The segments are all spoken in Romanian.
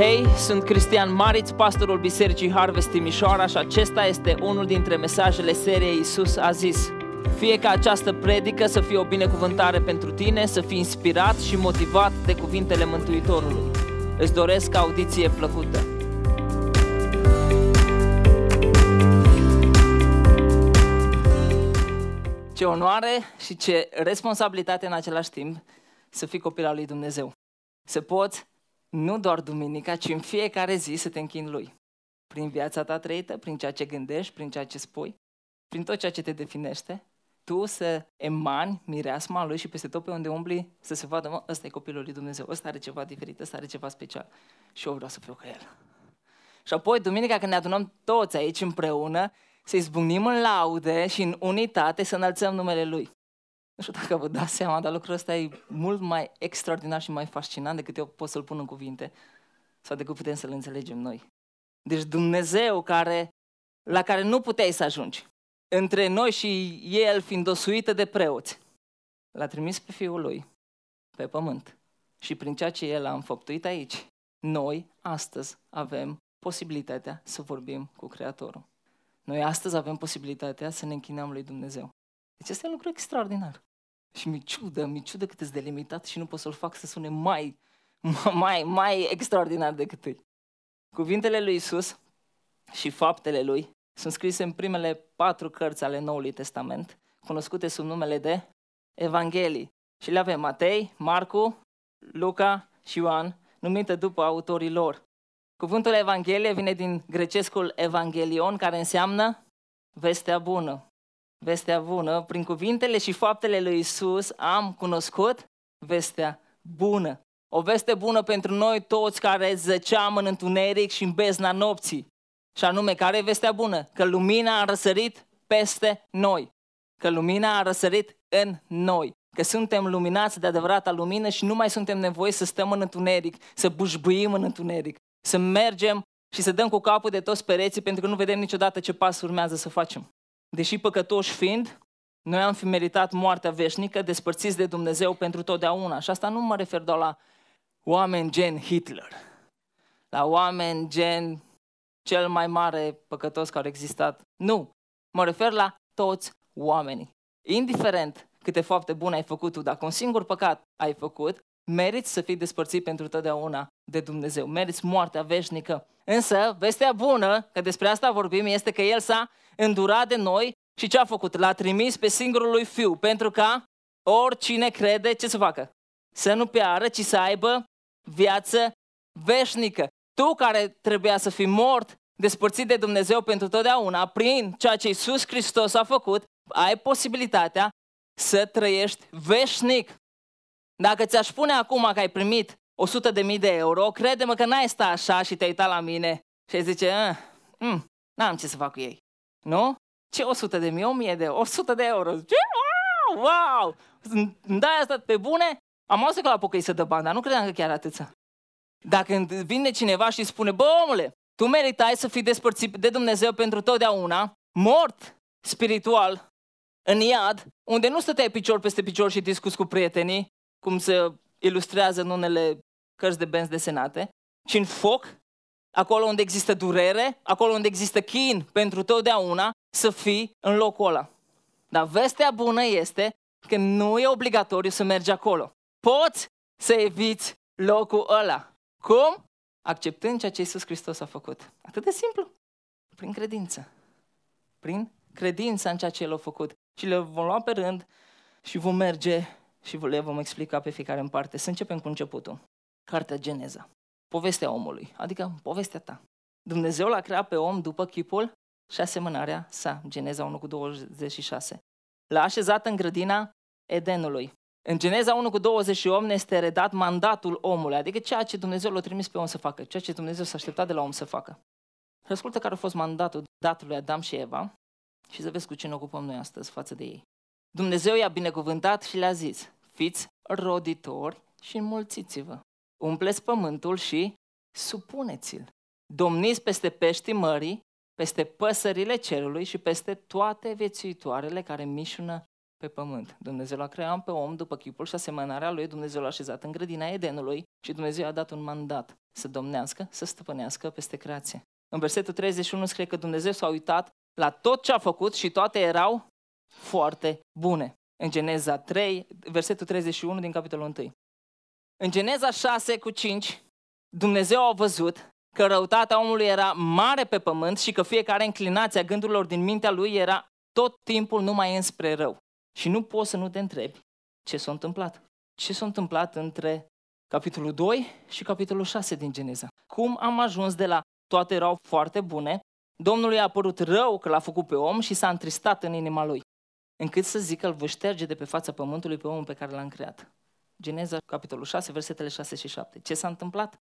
Hei, sunt Cristian Mariț, pastorul Bisericii Harvest Timișoara și acesta este unul dintre mesajele seriei Isus a zis. Fie ca această predică să fie o binecuvântare pentru tine, să fii inspirat și motivat de cuvintele Mântuitorului. Îți doresc audiție plăcută. Ce onoare și ce responsabilitate în același timp să fii copil al lui Dumnezeu. Să poți nu doar duminica, ci în fiecare zi să te închini Lui. Prin viața ta trăită, prin ceea ce gândești, prin ceea ce spui, prin tot ceea ce te definește, tu să emani mireasma Lui și peste tot pe unde umbli să se vadă, mă, ăsta e copilul lui Dumnezeu, ăsta are ceva diferit, ăsta are ceva special și eu vreau să fiu ca El. Și apoi, duminica, când ne adunăm toți aici împreună, să izbucnim în laude și în unitate să înălțăm numele Lui. Nu știu dacă vă dați seama, dar lucrul ăsta e mult mai extraordinar și mai fascinant decât eu pot să-l pun în cuvinte sau decât putem să-l înțelegem noi. Deci Dumnezeu care, la care nu puteai să ajungi, între noi și El fiind o suită de preoți, l-a trimis pe Fiul Lui pe pământ. Și prin ceea ce El a înfăptuit aici, noi astăzi avem posibilitatea să vorbim cu Creatorul. Noi astăzi avem posibilitatea să ne închinăm lui Dumnezeu. Deci este un lucru extraordinar. Și mi ciudă, mi ciudă cât de limitat și nu pot să-l fac să sune mai, mai, mai extraordinar decât îi. Cuvintele lui Isus și faptele lui sunt scrise în primele patru cărți ale Noului Testament, cunoscute sub numele de Evanghelii. Și le avem Matei, Marcu, Luca și Ioan, numite după autorii lor. Cuvântul Evanghelie vine din grecescul Evangelion, care înseamnă vestea bună vestea bună, prin cuvintele și faptele lui Isus am cunoscut vestea bună. O veste bună pentru noi toți care zăceam în întuneric și în bezna nopții. Și anume, care e vestea bună? Că lumina a răsărit peste noi. Că lumina a răsărit în noi. Că suntem luminați de adevărata lumină și nu mai suntem nevoie să stăm în întuneric, să bușbuim în întuneric, să mergem și să dăm cu capul de toți pereții pentru că nu vedem niciodată ce pas urmează să facem deși păcătoși fiind, noi am fi meritat moartea veșnică, despărțiți de Dumnezeu pentru totdeauna. Și asta nu mă refer doar la oameni gen Hitler, la oameni gen cel mai mare păcătos care a existat. Nu, mă refer la toți oamenii. Indiferent câte fapte bune ai făcut tu, dacă un singur păcat ai făcut, meriți să fii despărțit pentru totdeauna de Dumnezeu. Meriți moartea veșnică. Însă, vestea bună, că despre asta vorbim, este că El s-a îndurat de noi și ce a făcut? L-a trimis pe singurul lui Fiu, pentru ca oricine crede, ce să facă? Să nu piară, ci să aibă viață veșnică. Tu care trebuia să fii mort, despărțit de Dumnezeu pentru totdeauna, prin ceea ce Iisus Hristos a făcut, ai posibilitatea să trăiești veșnic. Dacă ți-aș spune acum că ai primit 100 de mii de euro, crede-mă că n-ai sta așa și te uita la mine și ai zice, ah, mm, n-am ce să fac cu ei. Nu? Ce 100 de mii? 1000 de euro? 100 de euro. Ce? Wow! wow! Îmi dai asta pe bune? Am auzit că la pocăi să dă bani, dar nu credeam că chiar atâția. Dacă vine cineva și spune, bă omule, tu meritai să fii despărțit de Dumnezeu pentru totdeauna, mort spiritual, în iad, unde nu stăteai picior peste picior și discuți cu prietenii, cum se ilustrează în unele cărți de benzi desenate, ci în foc, acolo unde există durere, acolo unde există chin pentru totdeauna, să fii în locul ăla. Dar vestea bună este că nu e obligatoriu să mergi acolo. Poți să eviți locul ăla. Cum? Acceptând ceea ce Iisus Hristos a făcut. Atât de simplu. Prin credință. Prin credința în ceea ce El a făcut. Și le vom lua pe rând și vom merge și le vom explica pe fiecare în parte. Să începem cu începutul. Cartea Geneza. Povestea omului, adică povestea ta. Dumnezeu l-a creat pe om după chipul și asemănarea sa. Geneza 1 cu 26. L-a așezat în grădina Edenului. În Geneza 1 cu 28 ne este redat mandatul omului, adică ceea ce Dumnezeu l-a trimis pe om să facă, ceea ce Dumnezeu s-a așteptat de la om să facă. Și ascultă care a fost mandatul datului Adam și Eva și să vezi cu ce ne ocupăm noi astăzi față de ei. Dumnezeu i-a binecuvântat și le-a zis, fiți roditori și înmulțiți-vă. Umpleți pământul și supuneți-l. Domniți peste peștii mării, peste păsările cerului și peste toate viețuitoarele care mișună pe pământ. Dumnezeu l-a creat pe om după chipul și asemănarea lui, Dumnezeu l-a așezat în grădina Edenului și Dumnezeu a dat un mandat să domnească, să stăpânească peste creație. În versetul 31 scrie că Dumnezeu s-a uitat la tot ce a făcut și toate erau foarte bune. În Geneza 3, versetul 31 din capitolul 1. În Geneza 6 cu 5, Dumnezeu a văzut că răutatea omului era mare pe pământ și că fiecare înclinație a gândurilor din mintea lui era tot timpul numai înspre rău. Și nu poți să nu te întrebi ce s-a întâmplat. Ce s-a întâmplat între capitolul 2 și capitolul 6 din Geneza. Cum am ajuns de la toate erau foarte bune, Domnului a părut rău că l-a făcut pe om și s-a întristat în inima lui, încât să zică îl voi șterge de pe fața pământului pe omul pe care l-a creat. Geneza, capitolul 6, versetele 6 și 7. Ce s-a întâmplat?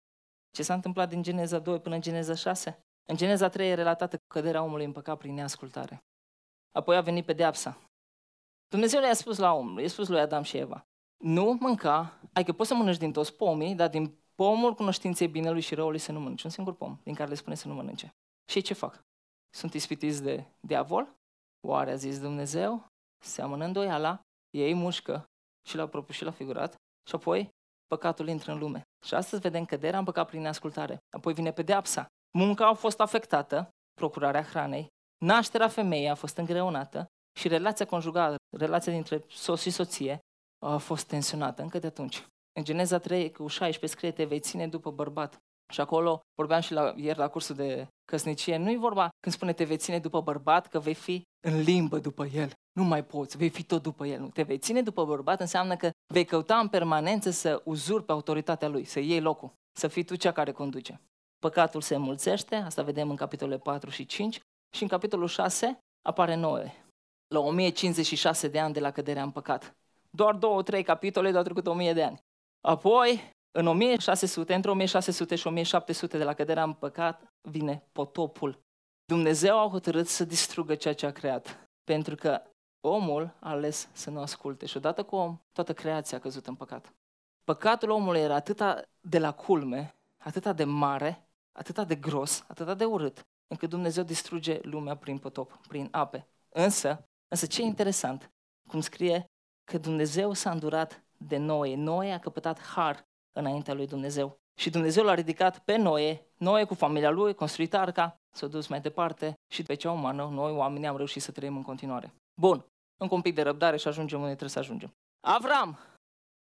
Ce s-a întâmplat din Geneza 2 până în Geneza 6? În Geneza 3 e relatată căderea omului în păcat prin neascultare. Apoi a venit pedeapsa. Dumnezeu le-a spus la om, i-a spus lui Adam și Eva, nu mânca, ai că poți să mănânci din toți pomii, dar din pomul cunoștinței binelui și răului să nu mănânci. Un singur pom din care le spune să nu mănânce. Și ce fac? Sunt ispitiți de diavol? Oare a zis Dumnezeu? Seamănă îndoiala, ei mușcă și l-au propus și l-au figurat și apoi păcatul intră în lume. Și astăzi vedem căderea în păcat prin neascultare. Apoi vine pedeapsa. Munca a fost afectată, procurarea hranei, nașterea femeii a fost îngreunată și relația conjugală, relația dintre soț și soție, a fost tensionată încă de atunci. În Geneza 3 cu 16 scrie, te vei ține după bărbat. Și acolo vorbeam și la, ieri la cursul de căsnicie, nu-i vorba când spune te vei ține după bărbat că vei fi în limbă după el. Nu mai poți, vei fi tot după el. Nu, te vei ține după bărbat înseamnă că vei căuta în permanență să uzurpi autoritatea lui, să iei locul, să fii tu cea care conduce. Păcatul se înmulțește, asta vedem în capitolele 4 și 5, și în capitolul 6 apare Noe, la 1056 de ani de la căderea în păcat. Doar două, trei capitole, doar trecut 1000 de ani. Apoi, în 1600, între 1600 și 1700 de la căderea în păcat, vine potopul. Dumnezeu a hotărât să distrugă ceea ce a creat, pentru că omul a ales să nu asculte și odată cu om, toată creația a căzut în păcat. Păcatul omului era atâta de la culme, atâta de mare, atâta de gros, atâta de urât, încât Dumnezeu distruge lumea prin potop, prin ape. Însă, însă ce interesant, cum scrie că Dumnezeu s-a îndurat de Noe. Noe a căpătat har înaintea lui Dumnezeu. Și Dumnezeu l-a ridicat pe Noe, Noe cu familia lui, construit arca, s-a dus mai departe și pe cea umană, noi oamenii am reușit să trăim în continuare. Bun, încă un pic de răbdare și ajungem unde trebuie să ajungem. Avram,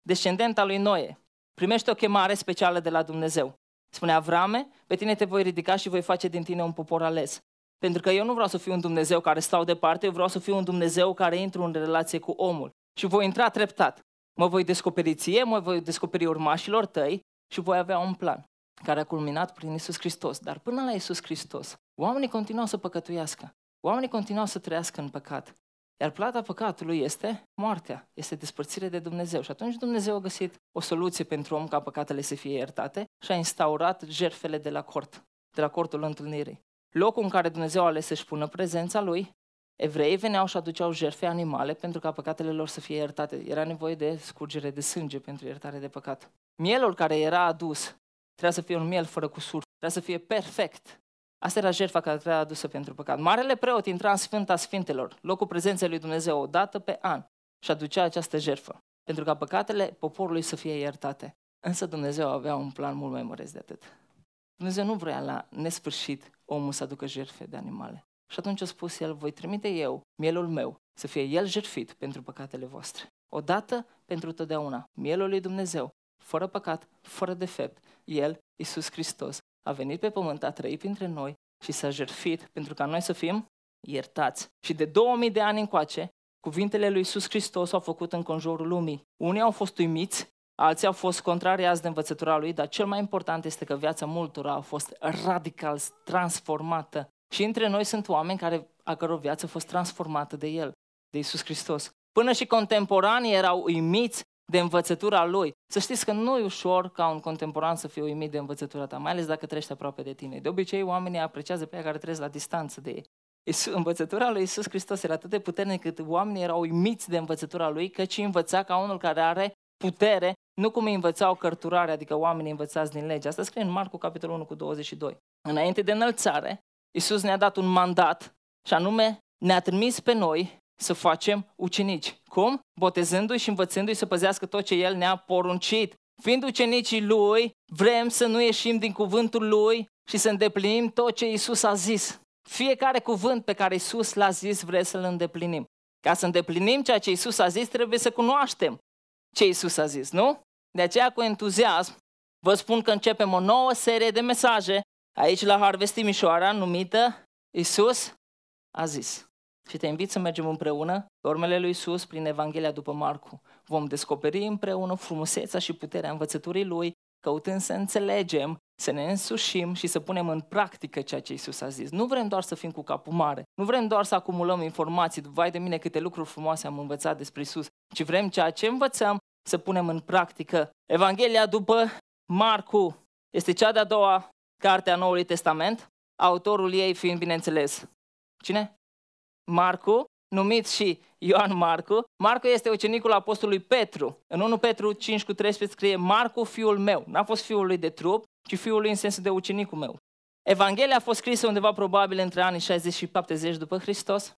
descendent al lui Noe, primește o chemare specială de la Dumnezeu. Spune, Avrame, pe tine te voi ridica și voi face din tine un popor ales. Pentru că eu nu vreau să fiu un Dumnezeu care stau departe, eu vreau să fiu un Dumnezeu care intru în relație cu omul. Și voi intra treptat. Mă voi descoperi ție, mă voi descoperi urmașilor tăi și voi avea un plan care a culminat prin Isus Hristos. Dar până la Isus Hristos, oamenii continuau să păcătuiască. Oamenii continuau să trăiască în păcat. Iar plata păcatului este moartea, este despărțire de Dumnezeu. Și atunci Dumnezeu a găsit o soluție pentru om ca păcatele să fie iertate și a instaurat jertfele de la cort, de la cortul întâlnirii. Locul în care Dumnezeu a ales să-și pună prezența lui Evreii veneau și aduceau jertfe animale pentru ca păcatele lor să fie iertate. Era nevoie de scurgere de sânge pentru iertare de păcat. Mielul care era adus trebuia să fie un miel fără cusur, trebuia să fie perfect. Asta era jertfa care trebuia adusă pentru păcat. Marele preot intra în Sfânta Sfintelor, locul prezenței lui Dumnezeu, o dată pe an și aducea această jertfă, pentru ca păcatele poporului să fie iertate. Însă Dumnezeu avea un plan mult mai măreț de atât. Dumnezeu nu vrea la nesfârșit omul să aducă jertfe de animale. Și atunci a spus el, voi trimite eu mielul meu să fie el jertfit pentru păcatele voastre. Odată pentru totdeauna. Mielul lui Dumnezeu, fără păcat, fără defect. El, Isus Hristos, a venit pe pământ, a trăit printre noi și s-a jertfit pentru ca noi să fim iertați. Și de 2000 de ani încoace, cuvintele lui Isus Hristos au făcut în conjurul lumii. Unii au fost uimiți, alții au fost contrariați de învățătura lui, dar cel mai important este că viața multora a fost radical transformată și între noi sunt oameni care, a căror viață a fost transformată de El, de Isus Hristos. Până și contemporanii erau uimiți de învățătura Lui. Să știți că nu e ușor ca un contemporan să fie uimit de învățătura ta, mai ales dacă trăiești aproape de tine. De obicei, oamenii apreciază pe ea care trăiesc la distanță de ei. Învățătura lui Isus Hristos era atât de puternică cât oamenii erau uimiți de învățătura lui, căci învăța ca unul care are putere, nu cum îi învățau cărturare, adică oamenii învățați din lege. Asta scrie în Marcu, capitolul 1 cu 22. Înainte de înălțare, Isus ne-a dat un mandat și anume ne-a trimis pe noi să facem ucenici. Cum? Botezându-i și învățându-i să păzească tot ce El ne-a poruncit. fiind ucenicii lui, vrem să nu ieșim din cuvântul lui și să îndeplinim tot ce Isus a zis. Fiecare cuvânt pe care Isus l-a zis vrem să-l îndeplinim. Ca să îndeplinim ceea ce Isus a zis, trebuie să cunoaștem ce Isus a zis, nu? De aceea, cu entuziasm, vă spun că începem o nouă serie de mesaje aici la Harvest Timișoara, numită Isus a zis. Și te invit să mergem împreună pe urmele lui Isus prin Evanghelia după Marcu. Vom descoperi împreună frumusețea și puterea învățăturii lui, căutând să înțelegem, să ne însușim și să punem în practică ceea ce Isus a zis. Nu vrem doar să fim cu capul mare, nu vrem doar să acumulăm informații, vai de mine câte lucruri frumoase am învățat despre Isus, ci vrem ceea ce învățăm să punem în practică. Evanghelia după Marcu este cea de-a doua carte a Noului Testament, autorul ei fiind, bineînțeles, cine? Marcu, numit și Ioan Marcu. Marcu este ucenicul apostolului Petru. În 1 Petru 5 cu 13 scrie Marcu, fiul meu. N-a fost fiul lui de trup, ci fiul lui în sensul de ucenicul meu. Evanghelia a fost scrisă undeva probabil între anii 60 și 70 după Hristos.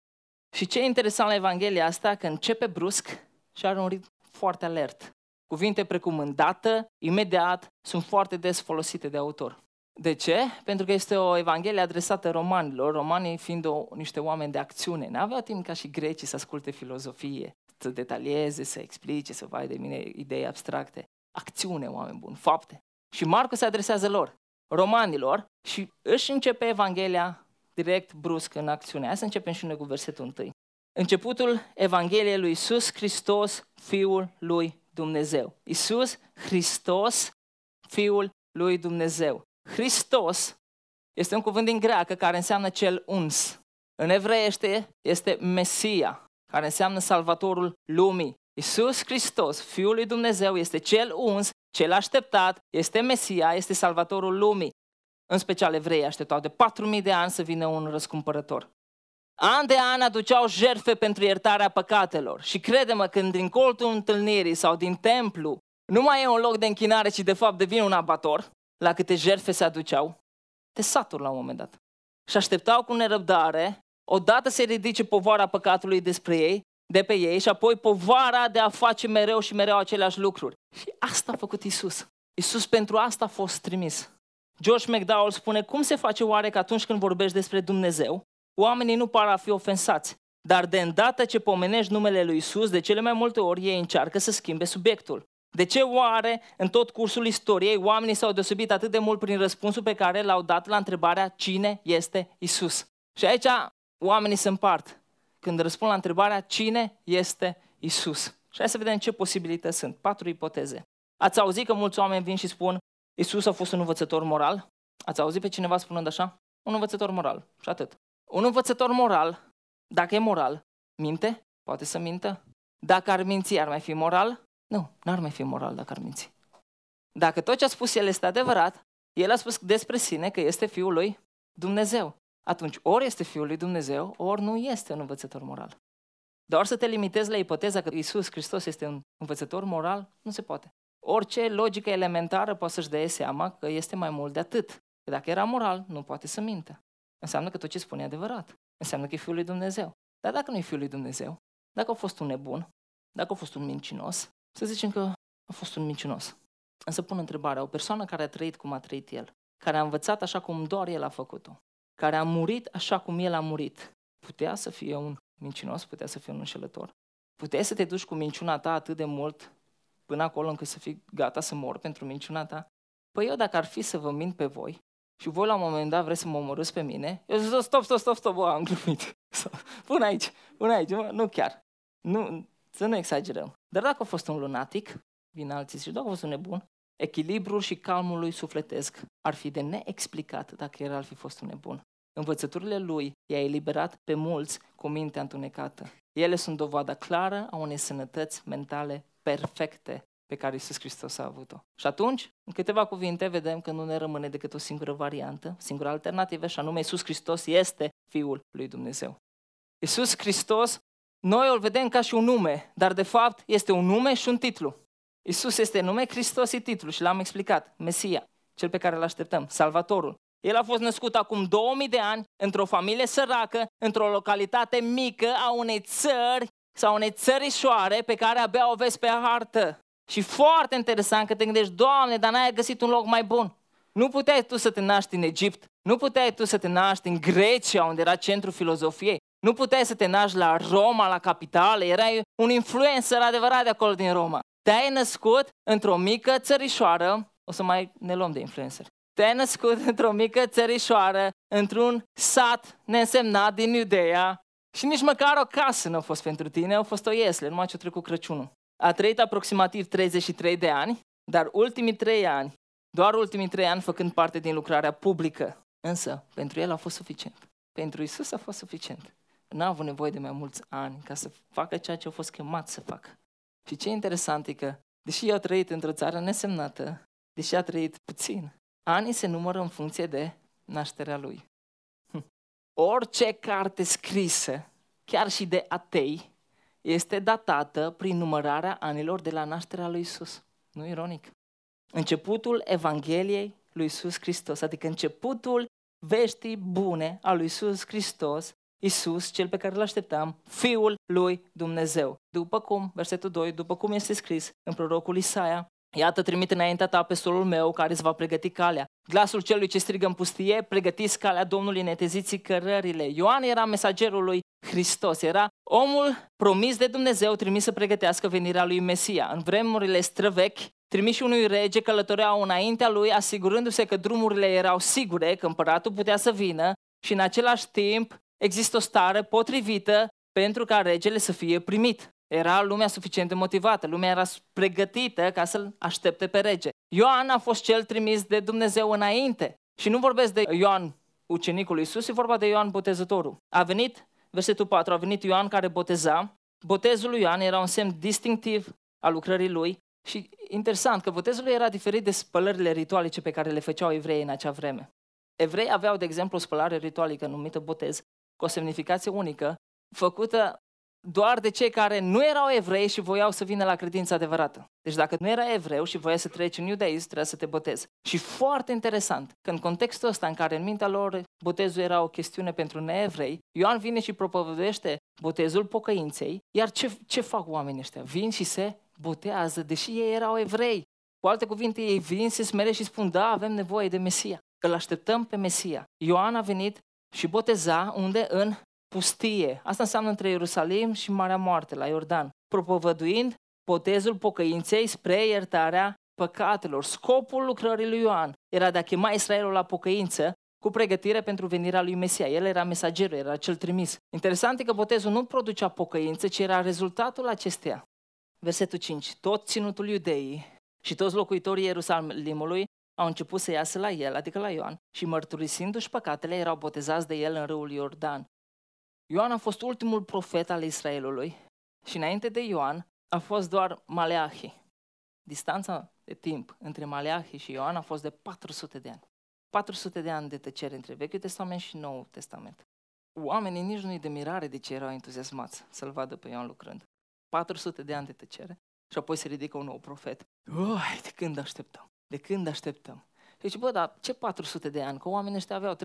Și ce e interesant la Evanghelia asta, că începe brusc și are un ritm foarte alert. Cuvinte precum îndată, imediat, sunt foarte des folosite de autor. De ce? Pentru că este o evanghelie adresată romanilor, romanii fiind o, niște oameni de acțiune. Nu aveau timp ca și grecii să asculte filozofie, să detalieze, să explice, să vai de mine idei abstracte. Acțiune, oameni buni, fapte. Și Marcu se adresează lor, romanilor, și își începe Evanghelia direct, brusc, în acțiune. Hai să începem și noi cu versetul 1. Începutul Evangheliei lui Isus Hristos, Fiul lui Dumnezeu. Isus Hristos, Fiul lui Dumnezeu. Hristos este un cuvânt din greacă care înseamnă cel uns. În evreiește este Mesia, care înseamnă salvatorul lumii. Isus Hristos, Fiul lui Dumnezeu, este cel uns, cel așteptat, este Mesia, este salvatorul lumii. În special evrei așteptau de 4.000 de ani să vină un răscumpărător. An de an aduceau jertfe pentru iertarea păcatelor. Și crede-mă, când din colțul întâlnirii sau din templu nu mai e un loc de închinare, ci de fapt devine un abator, la câte jertfe se aduceau, te saturi la un moment dat. Și așteptau cu nerăbdare, odată se ridice povara păcatului despre ei, de pe ei și apoi povara de a face mereu și mereu aceleași lucruri. Și asta a făcut Isus. Isus pentru asta a fost trimis. George McDowell spune, cum se face oare că atunci când vorbești despre Dumnezeu, oamenii nu par a fi ofensați, dar de îndată ce pomenești numele lui Isus, de cele mai multe ori ei încearcă să schimbe subiectul. De ce oare în tot cursul istoriei oamenii s-au deosebit atât de mult prin răspunsul pe care l-au dat la întrebarea cine este Isus? Și aici oamenii se împart când răspund la întrebarea cine este Isus. Și hai să vedem ce posibilități sunt. Patru ipoteze. Ați auzit că mulți oameni vin și spun Isus a fost un învățător moral? Ați auzit pe cineva spunând așa? Un învățător moral. Și atât. Un învățător moral, dacă e moral, minte? Poate să mintă? Dacă ar minți, ar mai fi moral? Nu, n-ar mai fi moral dacă ar minți. Dacă tot ce a spus el este adevărat, el a spus despre sine că este Fiul lui Dumnezeu. Atunci ori este Fiul lui Dumnezeu, ori nu este un învățător moral. Doar să te limitezi la ipoteza că Isus Hristos este un învățător moral, nu se poate. Orice logică elementară poate să-și dea seama că este mai mult de atât. Că dacă era moral, nu poate să mintă. Înseamnă că tot ce spune e adevărat. Înseamnă că e Fiul lui Dumnezeu. Dar dacă nu e Fiul lui Dumnezeu, dacă a fost un nebun, dacă a fost un mincinos, să zicem că a fost un mincinos. Însă pun întrebarea, o persoană care a trăit cum a trăit el, care a învățat așa cum doar el a făcut-o, care a murit așa cum el a murit, putea să fie un mincinos, putea să fie un înșelător? Puteai să te duci cu minciuna ta atât de mult până acolo încât să fii gata să mor pentru minciuna ta? Păi eu dacă ar fi să vă mint pe voi și voi la un moment dat vreți să mă omorâți pe mine, eu zic, stop, stop, stop, stop, bă, am glumit. Până aici, până aici, nu chiar. Nu, să nu exagerăm. Dar dacă a fost un lunatic, vin alții și dacă a fost un nebun, echilibrul și calmul lui sufletesc ar fi de neexplicat dacă el ar fi fost un nebun. Învățăturile lui i-a eliberat pe mulți cu mintea întunecată. Ele sunt dovada clară a unei sănătăți mentale perfecte pe care Iisus Hristos a avut-o. Și atunci, în câteva cuvinte, vedem că nu ne rămâne decât o singură variantă, o singură alternativă, și anume Iisus Hristos este Fiul lui Dumnezeu. Iisus Hristos noi îl vedem ca și un nume, dar de fapt este un nume și un titlu. Isus este nume, Hristos e titlu și l-am explicat, Mesia, cel pe care îl așteptăm, Salvatorul. El a fost născut acum 2000 de ani într-o familie săracă, într-o localitate mică a unei țări sau unei țărișoare pe care abia o vezi pe hartă. Și foarte interesant că te gândești, Doamne, dar n-ai găsit un loc mai bun. Nu puteai tu să te naști în Egipt, nu puteai tu să te naști în Grecia, unde era centrul filozofiei, nu puteai să te naști la Roma, la capitală, erai un influencer adevărat de acolo din Roma. Te-ai născut într-o mică țărișoară, o să mai ne luăm de influencer. Te-ai născut într-o mică țărișoară, într-un sat neînsemnat din Iudeea și nici măcar o casă nu a fost pentru tine, a fost o iesle, numai ce a trecut Crăciunul. A trăit aproximativ 33 de ani, dar ultimii trei ani, doar ultimii trei ani făcând parte din lucrarea publică. Însă, pentru el a fost suficient. Pentru Isus a fost suficient. N-a avut nevoie de mai mulți ani ca să facă ceea ce a fost chemat să facă. Și ce interesant e că, deși eu a trăit într-o țară nesemnată, deși a trăit puțin, anii se numără în funcție de nașterea lui. Hm. Orice carte scrisă, chiar și de atei, este datată prin numărarea anilor de la nașterea lui Isus. Nu ironic. Începutul Evangheliei lui Isus Hristos, adică începutul veștii bune a lui Isus Hristos, Isus, cel pe care îl așteptam, Fiul lui Dumnezeu. După cum, versetul 2, după cum este scris în prorocul Isaia, Iată, trimit înaintea ta pe solul meu care îți va pregăti calea. Glasul celui ce strigă în pustie, pregătiți calea Domnului, neteziți cărările. Ioan era mesagerul lui Hristos, era omul promis de Dumnezeu trimis să pregătească venirea lui Mesia. În vremurile străvechi, trimiși unui rege călătoreau înaintea lui, asigurându-se că drumurile erau sigure, că împăratul putea să vină și în același timp există o stare potrivită pentru ca regele să fie primit. Era lumea suficient de motivată, lumea era pregătită ca să-l aștepte pe rege. Ioan a fost cel trimis de Dumnezeu înainte. Și nu vorbesc de Ioan, ucenicul lui Isus, e vorba de Ioan Botezătorul. A venit, versetul 4, a venit Ioan care boteza. Botezul lui Ioan era un semn distinctiv al lucrării lui și interesant că botezul lui era diferit de spălările ritualice pe care le făceau evreii în acea vreme. Evrei aveau, de exemplu, o spălare ritualică numită botez, cu o semnificație unică, făcută doar de cei care nu erau evrei și voiau să vină la credința adevărată. Deci dacă nu era evreu și voia să treci în iudaism, trebuia să te botezi. Și foarte interesant că în contextul ăsta în care în mintea lor botezul era o chestiune pentru neevrei, Ioan vine și propovăduiește botezul pocăinței, iar ce, ce fac oamenii ăștia? Vin și se botează, deși ei erau evrei. Cu alte cuvinte, ei vin, se smere și spun, da, avem nevoie de Mesia, îl așteptăm pe Mesia. Ioan a venit și boteza unde? În pustie. Asta înseamnă între Ierusalim și Marea Moarte, la Iordan, propovăduind botezul pocăinței spre iertarea păcatelor. Scopul lucrării lui Ioan era de a chema Israelul la pocăință cu pregătire pentru venirea lui Mesia. El era mesagerul, era cel trimis. Interesant e că botezul nu producea pocăință, ci era rezultatul acesteia. Versetul 5. Tot ținutul iudeii și toți locuitorii Ierusalimului au început să iasă la el, adică la Ioan, și mărturisindu-și păcatele, erau botezați de el în râul Iordan. Ioan a fost ultimul profet al Israelului și înainte de Ioan a fost doar Maleahi. Distanța de timp între Maleahi și Ioan a fost de 400 de ani. 400 de ani de tăcere între Vechiul Testament și Noul Testament. Oamenii nici nu-i de mirare de ce erau entuziasmați să-l vadă pe Ioan lucrând. 400 de ani de tăcere și apoi se ridică un nou profet. Ui, de când așteptăm? De când așteptăm? Deci, bă, dar ce 400 de ani? Că oamenii ăștia aveau 30-40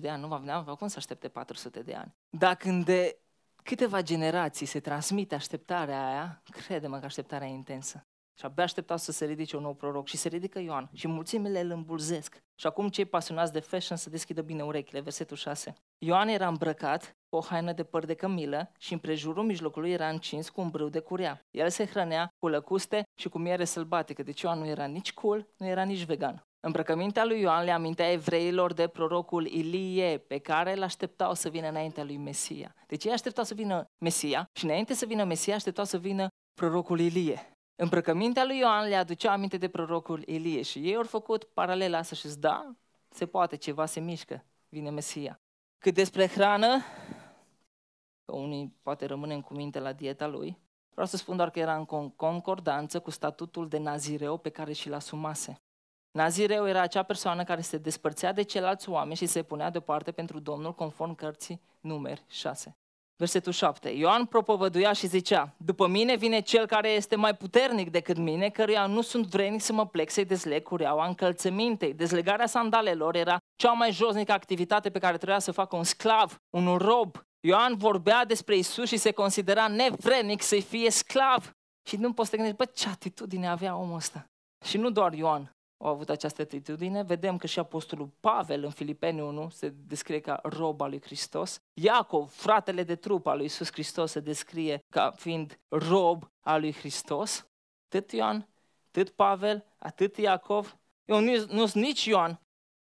de ani, nu aveau cum să aștepte 400 de ani. Dar când de câteva generații se transmite așteptarea aia, crede-mă că așteptarea e intensă. Și abia așteptau să se ridice un nou proroc și se ridică Ioan și mulțimile îl îmbulzesc. Și acum cei pasionați de fashion să deschidă bine urechile, versetul 6. Ioan era îmbrăcat cu o haină de păr de cămilă și în prejurul mijlocului era încins cu un brâu de curea. El se hrănea cu lăcuste și cu miere sălbatică, deci Ioan nu era nici cool, nu era nici vegan. Îmbrăcămintea lui Ioan le amintea evreilor de prorocul Ilie, pe care îl așteptau să vină înaintea lui Mesia. Deci ei așteptau să vină Mesia și înainte să vină Mesia așteptau să vină prorocul Ilie. Îmbrăcămintea lui Ioan le aducea aminte de prorocul Ilie și ei au făcut paralela asta și zis, da, se poate, ceva se mișcă, vine Mesia. Cât despre hrană, că unii poate rămânem cu minte la dieta lui, vreau să spun doar că era în concordanță cu statutul de nazireu pe care și-l asumase. Nazireu era acea persoană care se despărțea de ceilalți oameni și se punea deoparte pentru Domnul conform cărții numeri 6. Versetul 7. Ioan propovăduia și zicea, după mine vine cel care este mai puternic decât mine, căruia nu sunt vrenic să mă plec să-i dezleg cureaua încălțămintei. Dezlegarea sandalelor era cea mai josnică activitate pe care trebuia să facă un sclav, un rob. Ioan vorbea despre Isus și se considera nevrenic să-i fie sclav. Și nu poți să te gândești, bă, ce atitudine avea omul ăsta. Și nu doar Ioan a avut această atitudine, vedem că și apostolul Pavel în Filipeni 1 se descrie ca rob al lui Hristos. Iacov, fratele de trup al lui Iisus Hristos, se descrie ca fiind rob al lui Hristos. Atât Ioan, atât Pavel, atât Iacov. Eu nu, nu sunt nici Ioan,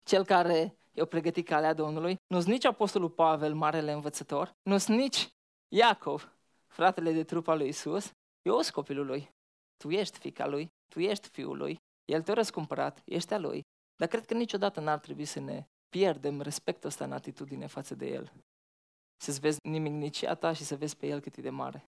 cel care i-a pregătit calea Domnului, nu sunt nici apostolul Pavel, marele învățător, nu sunt nici Iacov, fratele de trup al lui Isus, eu sunt copilul lui. Tu ești fica lui, tu ești fiul lui, el te-a răscumpărat, ești a lui. Dar cred că niciodată n-ar trebui să ne pierdem respectul ăsta în atitudine față de el. Să-ți vezi nimic a ta și să vezi pe el cât e de mare.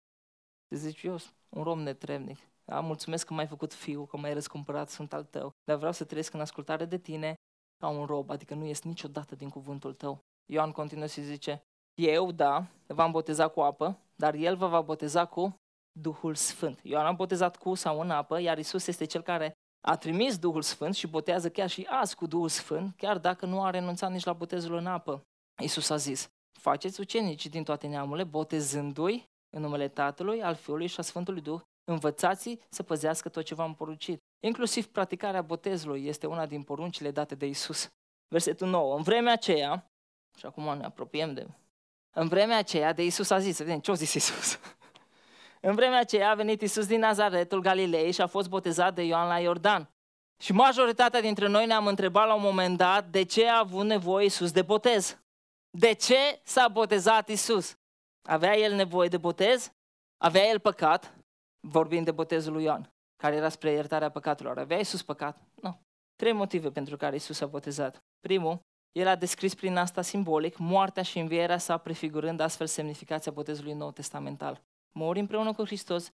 Să zici, eu sunt un rom netrevnic. Da? Mulțumesc că m-ai făcut fiu, că m-ai răscumpărat, sunt al tău. Dar vreau să trăiesc în ascultare de tine ca un rob, adică nu ies niciodată din cuvântul tău. Ioan continuă și zice, eu, da, v-am botezat cu apă, dar el vă va boteza cu Duhul Sfânt. Ioan am botezat cu sau în apă, iar Isus este cel care a trimis Duhul Sfânt și botează chiar și azi cu Duhul Sfânt, chiar dacă nu a renunțat nici la botezul în apă. Isus a zis, faceți ucenici din toate neamurile, botezându-i în numele Tatălui, al Fiului și a Sfântului Duh, învățați să păzească tot ce v-am poruncit. Inclusiv praticarea botezului este una din poruncile date de Isus. Versetul 9. În vremea aceea, și acum ne apropiem de... În vremea aceea de Isus a zis, să vedem ce a zis Isus. În vremea aceea a venit Isus din Nazaretul Galilei și a fost botezat de Ioan la Iordan. Și majoritatea dintre noi ne-am întrebat la un moment dat de ce a avut nevoie Isus de botez. De ce s-a botezat Isus? Avea el nevoie de botez? Avea el păcat? Vorbim de botezul lui Ioan, care era spre iertarea păcatelor. Avea Isus păcat? Nu. Trei motive pentru care Isus a botezat. Primul, el a descris prin asta simbolic moartea și învierea sa, prefigurând astfel semnificația botezului nou testamental mori împreună cu Hristos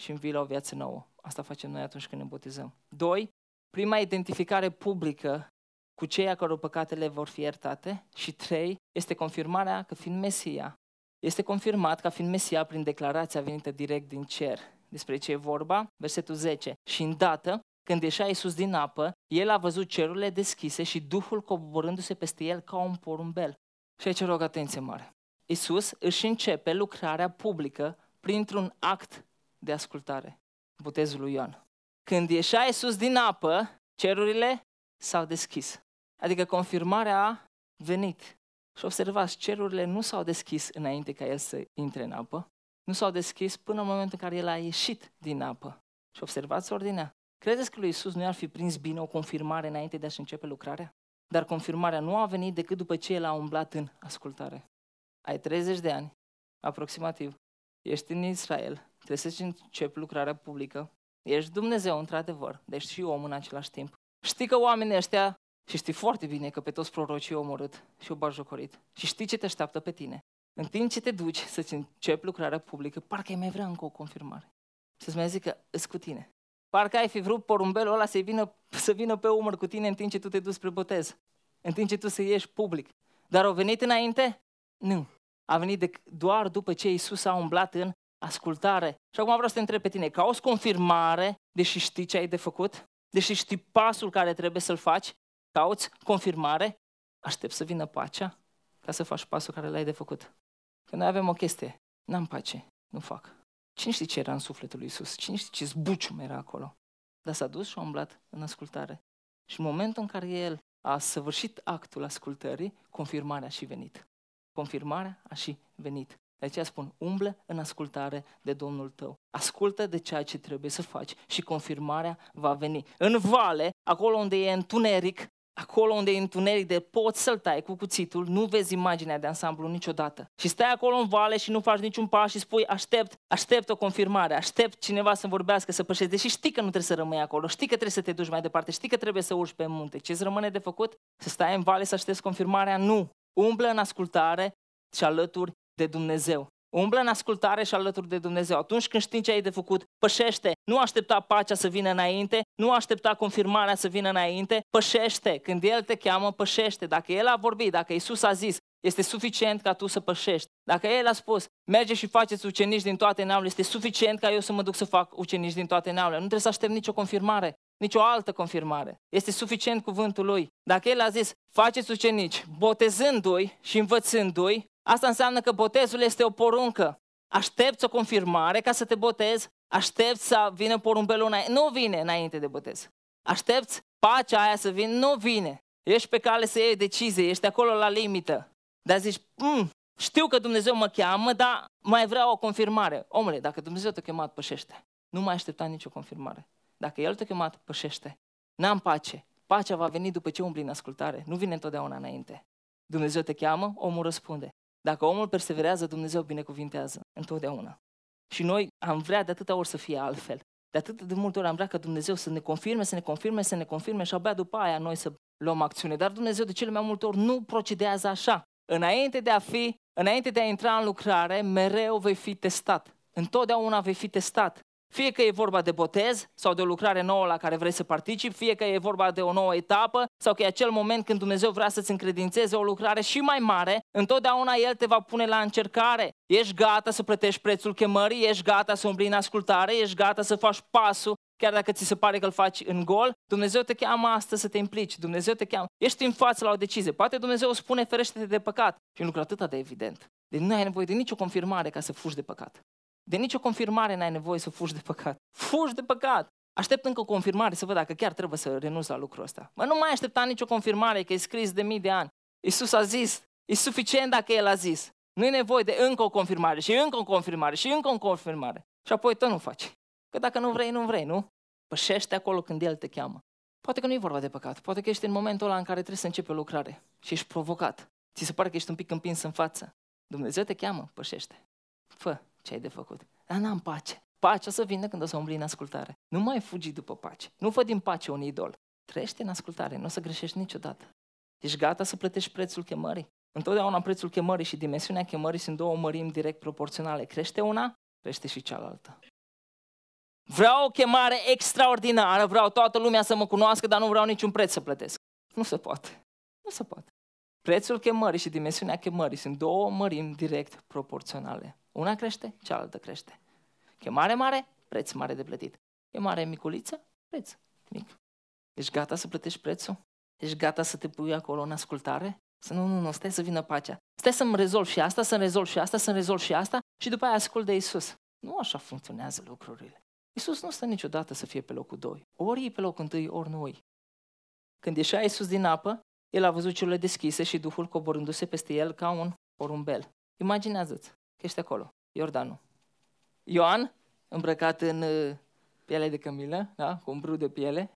și învii la o viață nouă. Asta facem noi atunci când ne botezăm. Doi, prima identificare publică cu cei a căror păcatele vor fi iertate. Și trei, este confirmarea că fiind Mesia, este confirmat ca fiind Mesia prin declarația venită direct din cer. Despre ce e vorba? Versetul 10. Și îndată, când ieșea Iisus din apă, el a văzut cerurile deschise și Duhul coborându-se peste el ca un porumbel. Și aici rog atenție mare. Iisus își începe lucrarea publică printr-un act de ascultare. Botezul lui Ioan. Când ieșea Iisus din apă, cerurile s-au deschis. Adică confirmarea a venit. Și observați, cerurile nu s-au deschis înainte ca el să intre în apă, nu s-au deschis până în momentul în care el a ieșit din apă. Și observați ordinea. Credeți că lui Iisus nu ar fi prins bine o confirmare înainte de a-și începe lucrarea? Dar confirmarea nu a venit decât după ce el a umblat în ascultare. Ai 30 de ani, aproximativ, ești în Israel, trebuie să începi lucrarea publică, ești Dumnezeu într-adevăr, deci și om în același timp. Știi că oamenii ăștia, și știi foarte bine că pe toți prorocii au omorât și au bajocorit, și știi ce te așteaptă pe tine. În timp ce te duci să-ți începi lucrarea publică, parcă ai mai vrea încă o confirmare. Să-ți mai zic că îți cu tine. Parcă ai fi vrut porumbelul ăla să vină, să vină pe umăr cu tine în timp ce tu te duci spre botez. În timp ce tu să ieși public. Dar au venit înainte? Nu a venit de, doar după ce Isus a umblat în ascultare. Și acum vreau să te întreb pe tine, cauți confirmare, deși știi ce ai de făcut? Deși știi pasul care trebuie să-l faci? Cauți confirmare? Aștept să vină pacea ca să faci pasul care l-ai de făcut. Că noi avem o chestie, n-am pace, nu fac. Cine știe ce era în sufletul lui Isus? Cine știe ce zbucium era acolo? Dar s-a dus și a umblat în ascultare. Și în momentul în care el a săvârșit actul ascultării, confirmarea a și venit confirmarea a și venit. De aceea spun, umblă în ascultare de Domnul tău. Ascultă de ceea ce trebuie să faci și confirmarea va veni. În vale, acolo unde e întuneric, acolo unde e întuneric de poți să-l tai cu cuțitul, nu vezi imaginea de ansamblu niciodată. Și stai acolo în vale și nu faci niciun pas și spui aștept, aștept o confirmare, aștept cineva să vorbească, să pășești, deși știi că nu trebuie să rămâi acolo, știi că trebuie să te duci mai departe, știi că trebuie să urci pe munte. Ce îți rămâne de făcut? Să stai în vale să aștepți confirmarea? Nu. Umblă în ascultare și alături de Dumnezeu. Umblă în ascultare și alături de Dumnezeu. Atunci când știi ce ai de făcut, pășește. Nu aștepta pacea să vină înainte, nu aștepta confirmarea să vină înainte, pășește. Când El te cheamă, pășește. Dacă El a vorbit, dacă Isus a zis, este suficient ca tu să pășești. Dacă El a spus, merge și faceți ucenici din toate neamurile, este suficient ca eu să mă duc să fac ucenici din toate neamurile. Nu trebuie să aștept nicio confirmare nicio altă confirmare. Este suficient cuvântul lui. Dacă el a zis, faceți ucenici, botezându-i și învățându-i, asta înseamnă că botezul este o poruncă. Aștepți o confirmare ca să te botezi? Aștepți să vină porumbelul înainte. Nu vine înainte de botez. Aștepți pacea aia să vină. Nu vine. Ești pe cale să iei decizie, ești acolo la limită. Dar zici, mm, știu că Dumnezeu mă cheamă, dar mai vreau o confirmare. Omule, dacă Dumnezeu te-a chemat, pășește. Nu mai aștepta nicio confirmare. Dacă El te-a chemat, pășește. N-am pace. Pacea va veni după ce umbli în ascultare. Nu vine întotdeauna înainte. Dumnezeu te cheamă, omul răspunde. Dacă omul perseverează, Dumnezeu binecuvintează. Întotdeauna. Și noi am vrea de atâta ori să fie altfel. De atât de multe ori am vrea ca Dumnezeu să ne confirme, să ne confirme, să ne confirme și abia după aia noi să luăm acțiune. Dar Dumnezeu de cele mai multe ori nu procedează așa. Înainte de a fi, înainte de a intra în lucrare, mereu vei fi testat. Întotdeauna vei fi testat. Fie că e vorba de botez sau de o lucrare nouă la care vrei să participi, fie că e vorba de o nouă etapă sau că e acel moment când Dumnezeu vrea să-ți încredințeze o lucrare și mai mare, întotdeauna El te va pune la încercare. Ești gata să plătești prețul chemării, ești gata să umbli în ascultare, ești gata să faci pasul chiar dacă ți se pare că îl faci în gol, Dumnezeu te cheamă astăzi să te implici, Dumnezeu te cheamă, ești în față la o decizie, poate Dumnezeu spune ferește-te de păcat și un lucru atât de evident. Deci nu ai nevoie de nicio confirmare ca să fugi de păcat. De nicio confirmare n-ai nevoie să fugi de păcat. Fugi de păcat! Aștept încă o confirmare să văd dacă chiar trebuie să renunț la lucrul ăsta. Mă, nu mai aștepta nicio confirmare, că e scris de mii de ani. Iisus a zis, e suficient dacă El a zis. Nu e nevoie de încă o confirmare și încă o confirmare și încă o confirmare. Și apoi tot nu faci. Că dacă nu vrei, nu vrei, nu? Pășește acolo când El te cheamă. Poate că nu e vorba de păcat, poate că ești în momentul ăla în care trebuie să începi o lucrare și ești provocat. Ți se pare că ești un pic împins în față. Dumnezeu te cheamă, pășește. Fă ce ai de făcut. Dar n-am pace. Pacea să vină când o să umbli în ascultare. Nu mai fugi după pace. Nu fă din pace un idol. Trăiește în ascultare, nu o să greșești niciodată. Ești gata să plătești prețul chemării. Întotdeauna prețul chemării și dimensiunea chemării sunt două mărimi direct proporționale. Crește una, crește și cealaltă. Vreau o chemare extraordinară, vreau toată lumea să mă cunoască, dar nu vreau niciun preț să plătesc. Nu se poate. Nu se poate. Prețul chemării și dimensiunea chemării sunt două mărimi direct proporționale. Una crește, cealaltă crește. Chemare mare, preț mare de plătit. Chemare miculiță, preț mic. Ești gata să plătești prețul? Ești gata să te pui acolo în ascultare? Să nu, nu, nu, stai să vină pacea. Stai să-mi rezolv și asta, să-mi rezolv și asta, să-mi rezolv și asta și după aia ascult de Isus. Nu așa funcționează lucrurile. Isus nu stă niciodată să fie pe locul 2. Ori e pe locul 1, ori nu e. Când ieșea Isus din apă, el a văzut ciurile deschise și Duhul coborându-se peste el ca un porumbel. Imaginează-ți că ești acolo, Iordanul. Ioan, îmbrăcat în uh, piele de cămilă, da? cu un brud de piele,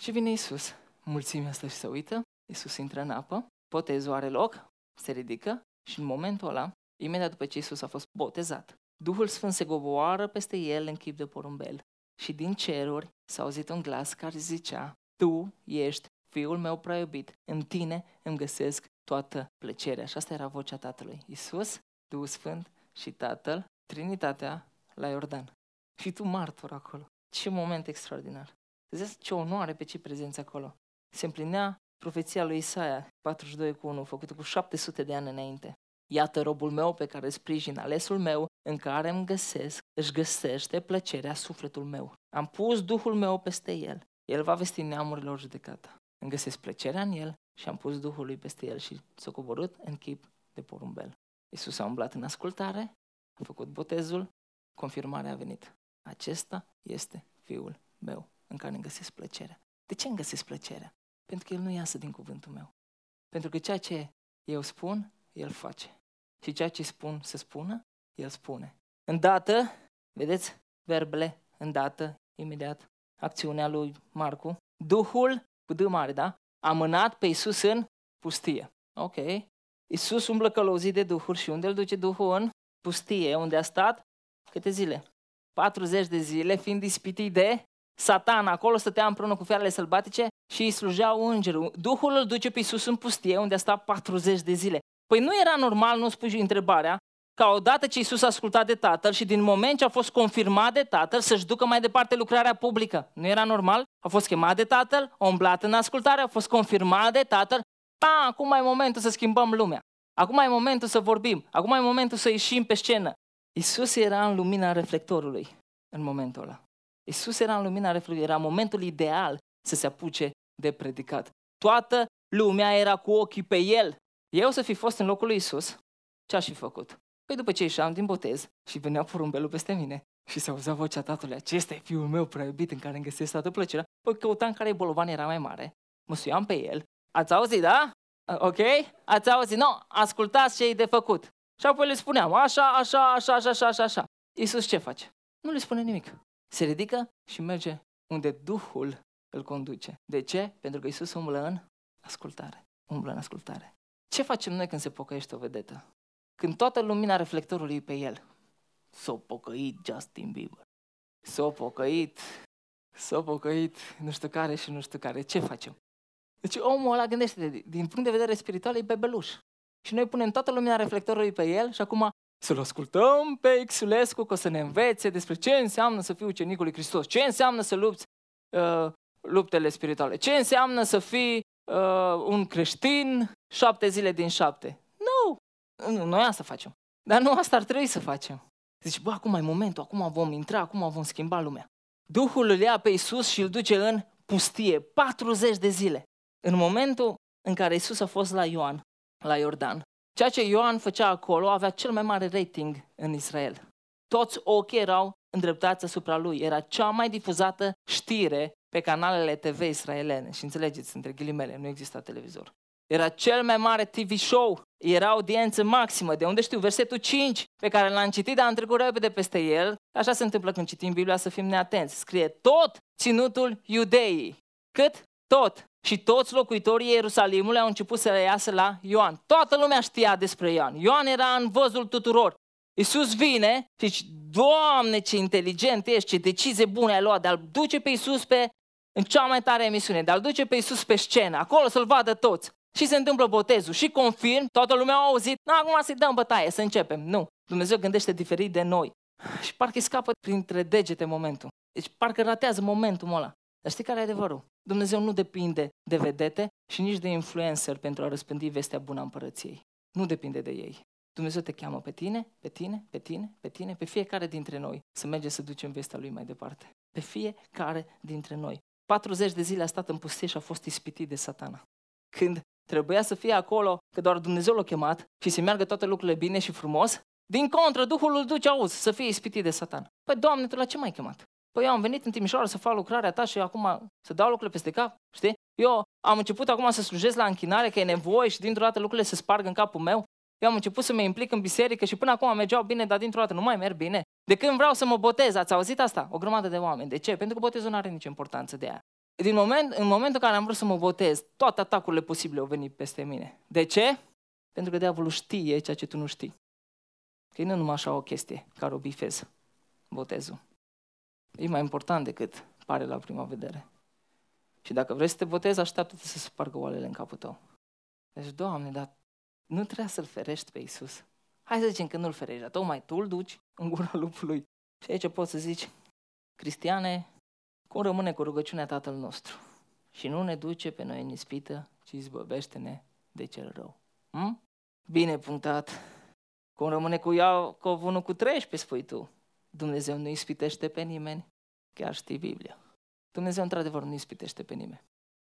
și vine Isus. Mulțimea asta și se uită, Isus intră în apă, botezul are loc, se ridică și în momentul ăla, imediat după ce Isus a fost botezat, Duhul Sfânt se goboară peste el în chip de porumbel și din ceruri s-a auzit un glas care zicea, Tu ești Fiul meu prea iubit, în tine îmi găsesc toată plăcerea. Și asta era vocea Tatălui. Iisus, Duhul Sfânt și Tatăl, Trinitatea la Iordan. Și tu martor acolo. Ce moment extraordinar. Vedeți ce onoare pe ce prezență acolo. Se împlinea profeția lui Isaia 42 cu 1, făcută cu 700 de ani înainte. Iată robul meu pe care sprijin alesul meu, în care îmi găsesc, își găsește plăcerea sufletul meu. Am pus Duhul meu peste el. El va vesti neamurilor judecata. Îmi găsesc plăcerea în el și am pus Duhul lui peste el și s-a coborât în chip de porumbel. Iisus a umblat în ascultare, a făcut botezul, confirmarea a venit. Acesta este Fiul meu în care îmi găsesc plăcerea. De ce îmi găsesc plăcerea? Pentru că El nu iasă din cuvântul meu. Pentru că ceea ce eu spun, El face. Și ceea ce spun să spună, El spune. Îndată, vedeți, verbele, îndată, imediat, acțiunea lui Marcu, Duhul cu D mare, da? A mânat pe Isus în pustie. Ok. Isus umblă călăuzit de duhuri și unde îl duce Duhul în pustie, unde a stat câte zile? 40 de zile, fiind ispitit de Satan. Acolo stătea împreună cu fiarele sălbatice și îi slujeau îngerul. Duhul îl duce pe Isus în pustie, unde a stat 40 de zile. Păi nu era normal, nu spui întrebarea, ca odată ce Isus a ascultat de Tatăl și din moment ce a fost confirmat de Tatăl să-și ducă mai departe lucrarea publică. Nu era normal? A fost chemat de Tatăl, a umblat în ascultare, a fost confirmat de Tatăl. Da, acum e momentul să schimbăm lumea. Acum e momentul să vorbim. Acum e momentul să ieșim pe scenă. Isus era în lumina reflectorului în momentul ăla. Isus era în lumina reflectorului. Era momentul ideal să se apuce de predicat. Toată lumea era cu ochii pe el. Eu să fi fost în locul lui Isus, ce aș fi făcut? Păi după ce ieșeam din botez și venea porumbelul peste mine, Și se auzea vocea tatălui, acesta e fiul meu prea iubit în care îmi găsesc toată plăcerea. Păi căutam care bolovan era mai mare, mă suiam pe el. Ați auzit, da? Ok? Ați auzit? Nu, no, ascultați ce e de făcut. Și apoi le spuneam, așa, așa, așa, așa, așa, așa, așa. Iisus ce face? Nu le spune nimic. Se ridică și merge unde Duhul îl conduce. De ce? Pentru că Iisus umblă în ascultare. Umblă în ascultare. Ce facem noi când se pocăiește o vedetă? Când toată lumina reflectorului e pe el. S-a pocăit Justin Bieber. S-a pocăit, s-a pocăit nu știu care și nu știu care. Ce facem? Deci omul ăla gândește, din punct de vedere spiritual, e bebeluș. Și noi punem toată lumina reflectorului pe el și acum să-l ascultăm pe Xulescu că o să ne învețe despre ce înseamnă să fii ucenicul lui Hristos, ce înseamnă să lupți uh, luptele spirituale, ce înseamnă să fii uh, un creștin șapte zile din șapte. Nu! Noi asta facem. Dar nu asta ar trebui să facem. Zice, bă, acum e momentul, acum vom intra, acum vom schimba lumea. Duhul îl ia pe Iisus și îl duce în pustie, 40 de zile. În momentul în care Iisus a fost la Ioan, la Iordan, ceea ce Ioan făcea acolo avea cel mai mare rating în Israel. Toți ochii erau îndreptați asupra lui. Era cea mai difuzată știre pe canalele TV israelene. Și înțelegeți, între ghilimele, nu exista televizor. Era cel mai mare TV show. Era audiență maximă. De unde știu? Versetul 5 pe care l-am citit, dar am trecut repede peste el. Așa se întâmplă când citim Biblia să fim neatenți. Scrie tot ținutul iudeii. Cât? Tot. Și toți locuitorii Ierusalimului au început să iasă la Ioan. Toată lumea știa despre Ioan. Ioan era în văzul tuturor. Iisus vine și zice, Doamne, ce inteligent ești, ce decizie bună ai luat de a-L duce pe Iisus pe, în cea mai tare emisiune, de a-L duce pe Iisus pe scenă, acolo să-L vadă toți. Și se întâmplă botezul și confirm, toată lumea a auzit, nu, acum să-i dăm bătaie, să începem. Nu, Dumnezeu gândește diferit de noi. Și parcă îi scapă printre degete momentul. Deci parcă ratează momentul ăla. Dar știi care e adevărul? Dumnezeu nu depinde de vedete și nici de influencer pentru a răspândi vestea bună a împărăției. Nu depinde de ei. Dumnezeu te cheamă pe tine, pe tine, pe tine, pe tine, pe fiecare dintre noi să mergem să ducem vestea Lui mai departe. Pe fiecare dintre noi. 40 de zile a stat în pustie și a fost ispitit de satana. Când trebuia să fie acolo, că doar Dumnezeu l-a chemat și să meargă toate lucrurile bine și frumos, din contră, Duhul îl duce, auzi, să fie ispitit de satan. Păi, Doamne, Tu la ce m-ai chemat? Păi eu am venit în Timișoara să fac lucrarea ta și acum să dau lucrurile peste cap, știi? Eu am început acum să slujesc la închinare, că e nevoie și dintr-o dată lucrurile se sparg în capul meu. Eu am început să mă implic în biserică și până acum mergeau bine, dar dintr-o dată nu mai merg bine. De când vreau să mă botez, ați auzit asta? O grămadă de oameni. De ce? Pentru că botezul nu are nicio importanță de aia. Din moment, în momentul în care am vrut să mă botez, toate atacurile posibile au venit peste mine. De ce? Pentru că diavolul știe ceea ce tu nu știi. Că nu numai așa o chestie care o bifez, botezul. E mai important decât pare la prima vedere. Și dacă vrei să te botezi, așteaptă să se spargă oalele în capul tău. Deci, Doamne, dar nu trebuie să-L ferești pe Isus. Hai să zicem că nu-L ferești, dar tocmai Tu îl duci în gura lupului. Și aici poți să zici, Cristiane, cum rămâne cu rugăciunea Tatăl nostru? Și nu ne duce pe noi în ispită, ci izbăvește-ne de cel rău. Hm? Bine punctat. Cum rămâne cu Iacov 1 cu 13, spui tu. Dumnezeu nu ispitește pe nimeni, chiar știi Biblia. Dumnezeu într-adevăr nu ispitește pe nimeni.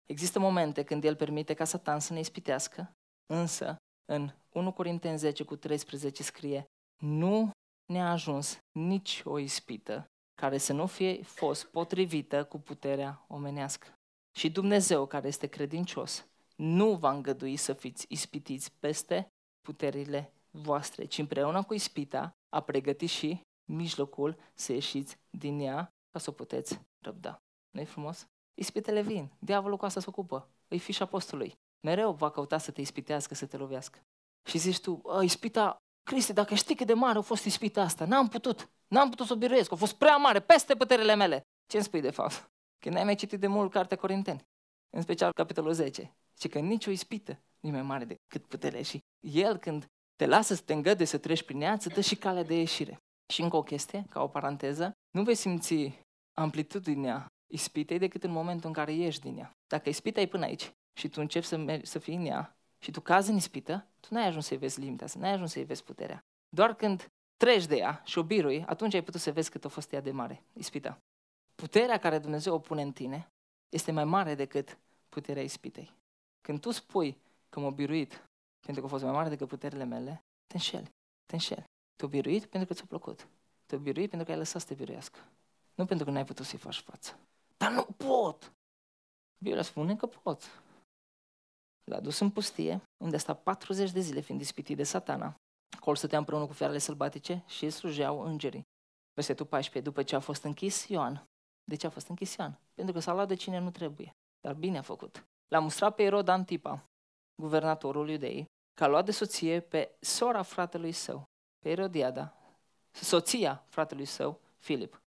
Există momente când El permite ca Satan să ne ispitească, însă în 1 Corinteni 10 cu 13 scrie nu ne-a ajuns nici o ispită care să nu fie fost potrivită cu puterea omenească. Și Dumnezeu, care este credincios, nu va îngădui să fiți ispitiți peste puterile voastre, ci împreună cu ispita a pregătit și mijlocul să ieșiți din ea ca să o puteți răbda. nu e frumos? Ispitele vin. Diavolul cu asta se ocupă. Îi fi și apostolului. Mereu va căuta să te ispitească, să te lovească. Și zici tu, ispita, Cristi, dacă știi cât de mare a fost ispita asta, n-am putut. N-am putut să o biruiesc, a fost prea mare, peste puterile mele. Ce îmi spui de fapt? Că n-ai mai citit de mult cartea Corinteni, în special capitolul 10. Și că nicio ispită nu e mai mare decât puterea și El când te lasă să te îngăduie să treci prin ea, îți dă și calea de ieșire. Și încă o chestie, ca o paranteză, nu vei simți amplitudinea ispitei decât în momentul în care ieși din ea. Dacă ispita e până aici și tu începi să, mergi, să fii în ea și tu cazi în ispită, tu n-ai ajuns să-i vezi limita, n-ai ajuns să-i vezi puterea. Doar când treci de ea și o birui, atunci ai putut să vezi cât a fost ea de mare, ispita. Puterea care Dumnezeu o pune în tine este mai mare decât puterea ispitei. Când tu spui că m-a biruit pentru că a fost mai mare decât puterile mele, te înșeli, te înșeli. Te-a biruit pentru că ți-a plăcut. te birui pentru că ai lăsat să te biruiască. Nu pentru că n-ai putut să-i faci față. Dar nu pot! Biblia spune că pot. L-a dus în pustie, unde a stat 40 de zile fiind dispitit de satana. Acolo stătea împreună cu fiarele sălbatice și îi slujeau îngerii. Versetul 14. După ce a fost închis Ioan. De ce a fost închis Ioan? Pentru că s-a luat de cine nu trebuie. Dar bine a făcut. L-a mustrat pe Erod Antipa, guvernatorul iudei, că a luat de soție pe sora fratelui său, pe Erodiada, soția fratelui său, Filip.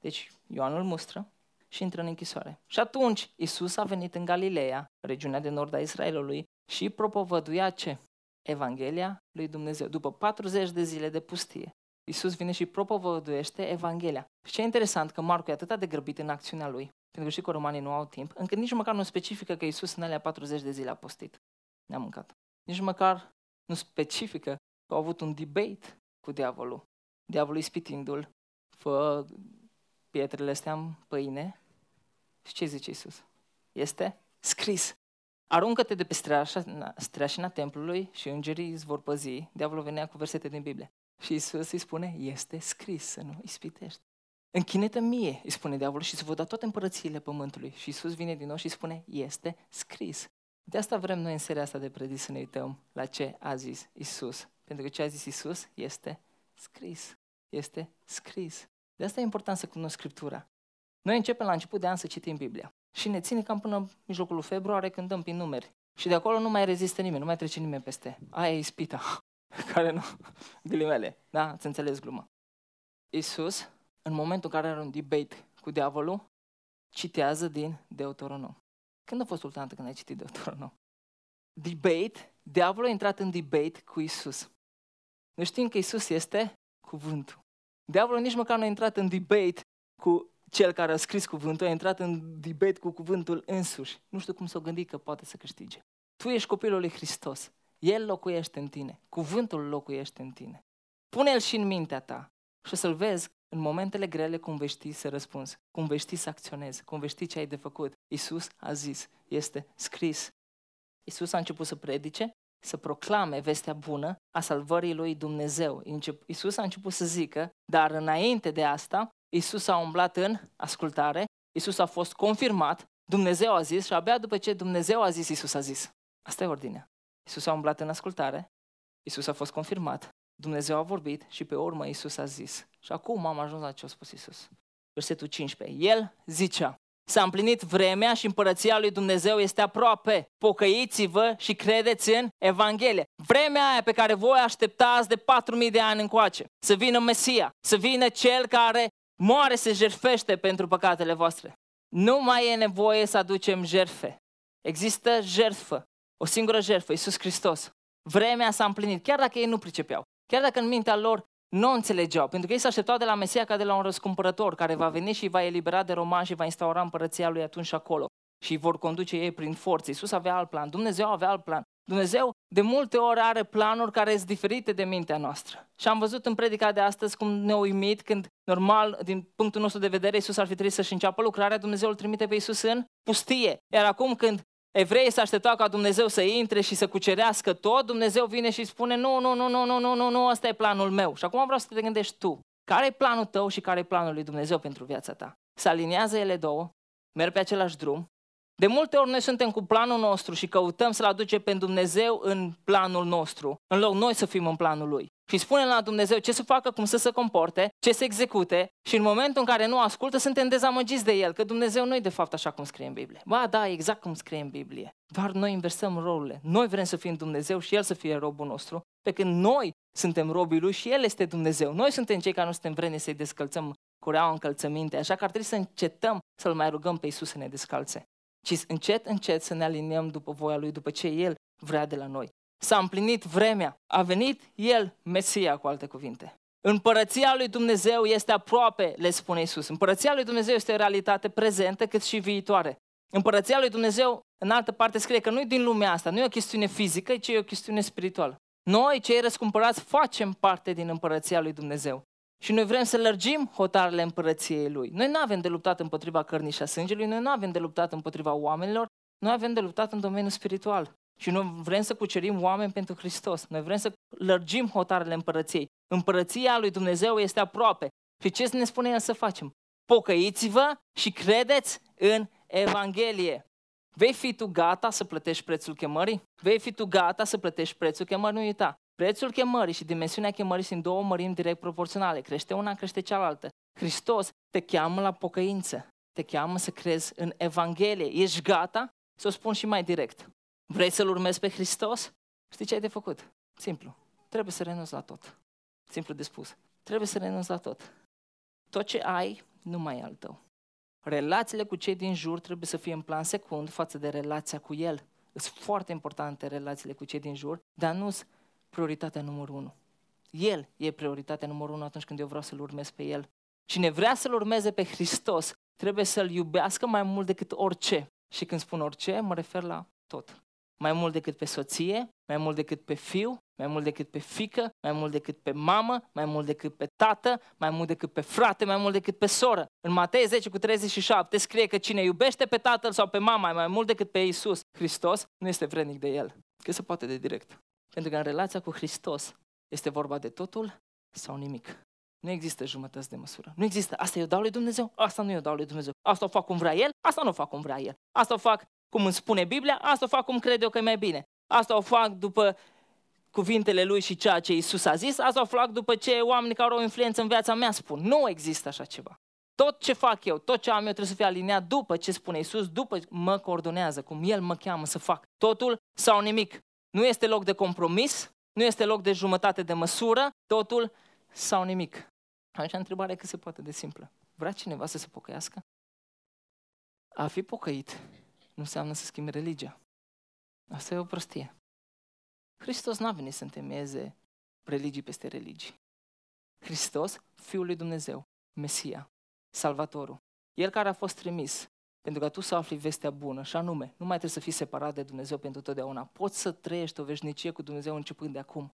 Deci Ioan îl mustră și intră în închisoare. Și atunci Isus a venit în Galileea, regiunea de nord a Israelului, și propovăduia ce? Evanghelia lui Dumnezeu. După 40 de zile de pustie, Isus vine și propovăduiește Evanghelia. Și ce e interesant că Marcu e atât de grăbit în acțiunea lui, pentru că știi că romanii nu au timp, încât nici măcar nu specifică că Isus în alea 40 de zile a postit. Ne-a mâncat. Nici măcar nu specifică că au avut un debate cu diavolul. Diavolul ispitindu-l, fă pietrele astea în pâine. Și ce zice Isus? Este scris. Aruncă-te de pe streașina, streașina templului și îngerii îți vor păzi. Diavolul venea cu versete din Biblie. Și Isus îi spune, este scris să nu ispitești. Închine-te mie, îi spune diavolul, și să vă da toate împărățiile pământului. Și Isus vine din nou și spune, este scris. De asta vrem noi în seria asta de predis să ne uităm la ce a zis Isus. Pentru că ce a zis Isus este scris. Este scris. De asta e important să cunoști Scriptura. Noi începem la început de an să citim Biblia. Și ne ține cam până în mijlocul februarie când dăm prin numeri. Și de acolo nu mai rezistă nimeni, nu mai trece nimeni peste. Aia e ispita, care nu, ghilimele, da? Ați înțeles gluma. Iisus, în momentul în care are un debate cu diavolul, citează din Deuteronom. Când a fost ultima dată când ai citit Deuteronom? Debate, diavolul a intrat în debate cu Isus. Noi știm că Isus este cuvântul. Diavolul nici măcar nu a intrat în debate cu cel care a scris cuvântul, a intrat în debate cu cuvântul însuși. Nu știu cum s-o gândi că poate să câștige. Tu ești copilul lui Hristos. El locuiește în tine. Cuvântul locuiește în tine. Pune-l și în mintea ta și o să-l vezi în momentele grele cum vei ști să răspunzi, cum vei ști să acționezi, cum vei ști ce ai de făcut. Isus a zis, este scris. Isus a început să predice, să proclame vestea bună a salvării lui Dumnezeu. Isus a început să zică, dar înainte de asta, Isus a umblat în ascultare, Isus a fost confirmat, Dumnezeu a zis și abia după ce Dumnezeu a zis, Isus a zis. Asta e ordinea. Isus a umblat în ascultare, Isus a fost confirmat, Dumnezeu a vorbit și pe urmă Isus a zis. Și acum am ajuns la ce a spus Isus. Versetul 15. El zicea, S-a împlinit vremea și împărăția lui Dumnezeu este aproape. Pocăiți-vă și credeți în Evanghelie. Vremea aia pe care voi așteptați de 4.000 de ani încoace. Să vină Mesia, să vină Cel care moare, se jertfește pentru păcatele voastre. Nu mai e nevoie să aducem jertfe. Există jertfă, o singură jertfă, Iisus Hristos. Vremea s-a împlinit, chiar dacă ei nu pricepeau. Chiar dacă în mintea lor nu înțelegeau, pentru că ei se așteptau de la Mesia ca de la un răscumpărător care va veni și va elibera de roman și va instaura împărăția lui atunci acolo și îi vor conduce ei prin forță. Iisus avea alt plan, Dumnezeu avea alt plan. Dumnezeu de multe ori are planuri care sunt diferite de mintea noastră. Și am văzut în predica de astăzi cum ne uimit când, normal, din punctul nostru de vedere, Iisus ar fi trebuit să-și înceapă lucrarea, Dumnezeu îl trimite pe Iisus în pustie. Iar acum când evreii se așteptau ca Dumnezeu să intre și să cucerească tot, Dumnezeu vine și spune, nu, nu, nu, nu, nu, nu, nu, nu, ăsta e planul meu. Și acum vreau să te gândești tu, care e planul tău și care e planul lui Dumnezeu pentru viața ta? Se aliniază ele două, merg pe același drum. De multe ori noi suntem cu planul nostru și căutăm să-L aducem pe Dumnezeu în planul nostru, în loc noi să fim în planul Lui și spunem la Dumnezeu ce să facă, cum să se comporte, ce să execute și în momentul în care nu ascultă, suntem dezamăgiți de El, că Dumnezeu nu e de fapt așa cum scrie în Biblie. Ba, da, exact cum scrie în Biblie. Doar noi inversăm rolurile. Noi vrem să fim Dumnezeu și El să fie robul nostru, pe când noi suntem robii Lui și El este Dumnezeu. Noi suntem cei care nu suntem vreni să-i descălțăm cureaua încălțăminte, așa că ar trebui să încetăm să-L mai rugăm pe Isus să ne descalțe, ci încet, încet să ne aliniem după voia Lui, după ce El vrea de la noi. S-a împlinit vremea. A venit El, Mesia, cu alte cuvinte. Împărăția lui Dumnezeu este aproape, le spune Isus. Împărăția lui Dumnezeu este o realitate prezentă cât și viitoare. Împărăția lui Dumnezeu, în altă parte, scrie că nu e din lumea asta, nu e o chestiune fizică, ci e o chestiune spirituală. Noi, cei răscumpărați, facem parte din împărăția lui Dumnezeu. Și noi vrem să lărgim hotarele împărăției Lui. Noi nu avem de luptat împotriva cărnii și a sângelui, noi nu avem de luptat împotriva oamenilor, noi avem de luptat în domeniul spiritual. Și noi vrem să cucerim oameni pentru Hristos. Noi vrem să lărgim hotarele împărăției. Împărăția lui Dumnezeu este aproape. Și ce ne spune El să facem? Pocăiți-vă și credeți în Evanghelie. Vei fi tu gata să plătești prețul chemării? Vei fi tu gata să plătești prețul chemării? Nu uita. Prețul chemării și dimensiunea chemării sunt două mărimi direct proporționale. Crește una, crește cealaltă. Hristos te cheamă la pocăință. Te cheamă să crezi în Evanghelie. Ești gata? Să o spun și mai direct. Vrei să-L urmezi pe Hristos? Știi ce ai de făcut? Simplu. Trebuie să renunți la tot. Simplu de spus. Trebuie să renunți la tot. Tot ce ai, nu mai e al tău. Relațiile cu cei din jur trebuie să fie în plan secund față de relația cu El. Sunt foarte importante relațiile cu cei din jur, dar nu sunt prioritatea numărul unu. El e prioritatea numărul unu atunci când eu vreau să-L urmez pe El. Cine vrea să-L urmeze pe Hristos, trebuie să-L iubească mai mult decât orice. Și când spun orice, mă refer la tot mai mult decât pe soție, mai mult decât pe fiu, mai mult decât pe fică, mai mult decât pe mamă, mai mult decât pe tată, mai mult decât pe frate, mai mult decât pe soră. În Matei 10 cu 37 scrie că cine iubește pe tatăl sau pe mama mai mult decât pe Isus Hristos, nu este vrednic de el. Că se poate de direct. Pentru că în relația cu Hristos este vorba de totul sau nimic. Nu există jumătăți de măsură. Nu există, asta eu dau lui Dumnezeu, asta nu eu dau lui Dumnezeu. Asta o fac cum vrea El, asta nu o fac cum vrea El. Asta o fac cum îmi spune Biblia, asta o fac cum cred eu că e mai bine. Asta o fac după cuvintele lui și ceea ce Isus a zis, asta o fac după ce oamenii care au o influență în viața mea spun. Nu există așa ceva. Tot ce fac eu, tot ce am eu trebuie să fie aliniat după ce spune Isus, după mă coordonează, cum El mă cheamă să fac. Totul sau nimic. Nu este loc de compromis, nu este loc de jumătate de măsură, totul sau nimic. Aici întrebarea cât se poate de simplă. Vrea cineva să se pocăiască? A fi pocăit nu înseamnă să schimbi religia. Asta e o prostie. Hristos n-a venit să întemeieze religii peste religii. Hristos, Fiul lui Dumnezeu, Mesia, Salvatorul, El care a fost trimis pentru ca tu să afli vestea bună, și anume, nu mai trebuie să fii separat de Dumnezeu pentru totdeauna. Poți să trăiești o veșnicie cu Dumnezeu începând de acum.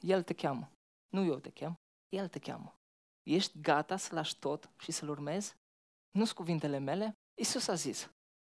El te cheamă. Nu eu te chem, El te cheamă. Ești gata să lași tot și să-L urmezi? Nu-s cuvintele mele? Isus a zis,